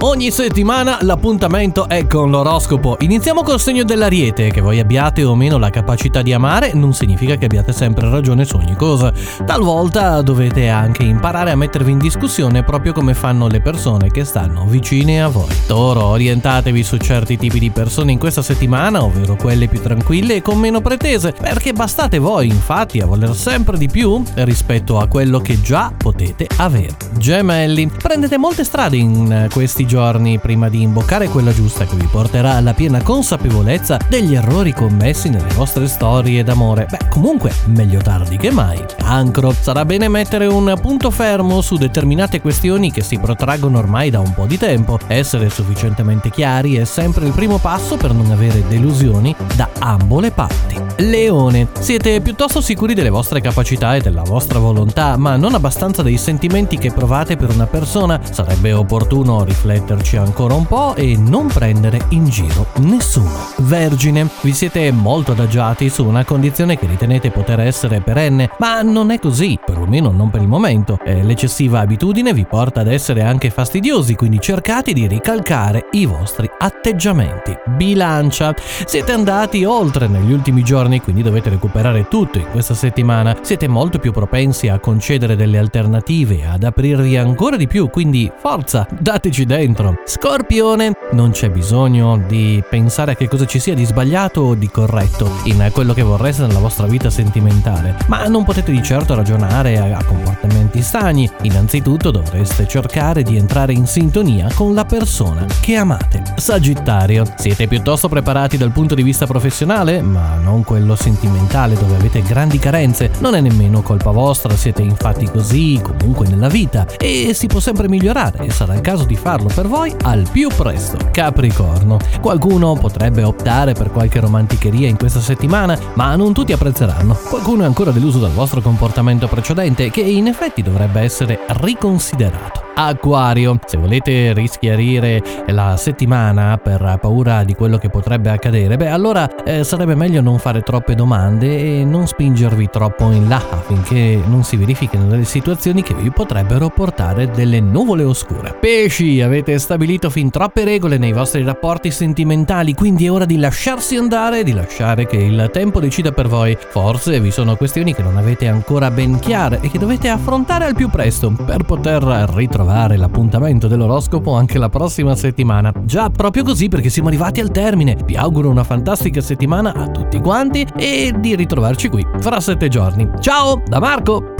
Ogni settimana l'appuntamento è con l'oroscopo. Iniziamo col segno dell'ariete, che voi abbiate o meno la capacità di amare non significa che abbiate sempre ragione su ogni cosa. Talvolta dovete anche imparare a mettervi in discussione proprio come fanno le persone che stanno vicine a voi. Toro, orientatevi su certi tipi di persone in questa settimana, ovvero quelle più tranquille e con meno pretese, perché bastate voi infatti a voler sempre di più rispetto a quello che già potete avere. Gemelli, prendete molte strade in questi giorni prima di imboccare quella giusta che vi porterà alla piena consapevolezza degli errori commessi nelle vostre storie d'amore. Beh, comunque, meglio tardi che mai. Cancro, sarà bene mettere un punto fermo su determinate questioni che si protraggono ormai da un po' di tempo. Essere sufficientemente chiari è sempre il primo passo per non avere delusioni da ambo le parti. Leone, siete piuttosto sicuri delle vostre capacità e della vostra volontà, ma non abbastanza dei sentimenti che provate per una persona. Sarebbe opportuno rifletterci ancora un po' e non prendere in giro nessuno. Vergine, vi siete molto adagiati su una condizione che ritenete poter essere perenne, ma non è così, perlomeno non per il momento. L'eccessiva abitudine vi porta ad essere anche fastidiosi, quindi cercate di ricalcare i vostri atteggiamenti. Bilancia, siete andati oltre negli ultimi giorni, quindi dovete recuperare tutto in questa settimana. Siete molto più propensi a concedere delle alternative, ad aprirvi ancora di più, quindi forza, dateci dentro. Scorpione, non c'è bisogno di pensare a che cosa ci sia di sbagliato o di corretto in quello che vorreste nella vostra vita sentimentale, ma non potete di certo ragionare a comportamenti stagni. Innanzitutto dovreste cercare di entrare in sintonia con la persona che amate. Sagittario, siete piuttosto preparati dal punto di vista professionale, ma non quello sentimentale dove avete grandi carenze. Non è nemmeno colpa vostra, siete infatti così comunque nella vita e si può sempre migliorare e sarà il caso di farlo per voi al più presto. Capricorno. Qualcuno potrebbe optare per qualche romanticheria in questa settimana, ma non tutti apprezzeranno. Qualcuno è ancora deluso dal vostro comportamento precedente che in effetti dovrebbe essere riconsiderato. Acquario, se volete rischiarire la settimana per paura di quello che potrebbe accadere, beh allora eh, sarebbe meglio non fare troppe domande e non spingervi troppo in là affinché non si verifichino delle situazioni che vi potrebbero portare delle nuvole oscure. Pesci, avete stabilito fin troppe regole nei vostri rapporti sentimentali, quindi è ora di lasciarsi andare, di lasciare che il tempo decida per voi. Forse vi sono questioni che non avete ancora ben chiare e che dovete affrontare al più presto per poter ritrovare trovare l'appuntamento dell'oroscopo anche la prossima settimana. Già, proprio così perché siamo arrivati al termine. Vi auguro una fantastica settimana a tutti quanti e di ritrovarci qui fra sette giorni. Ciao da Marco!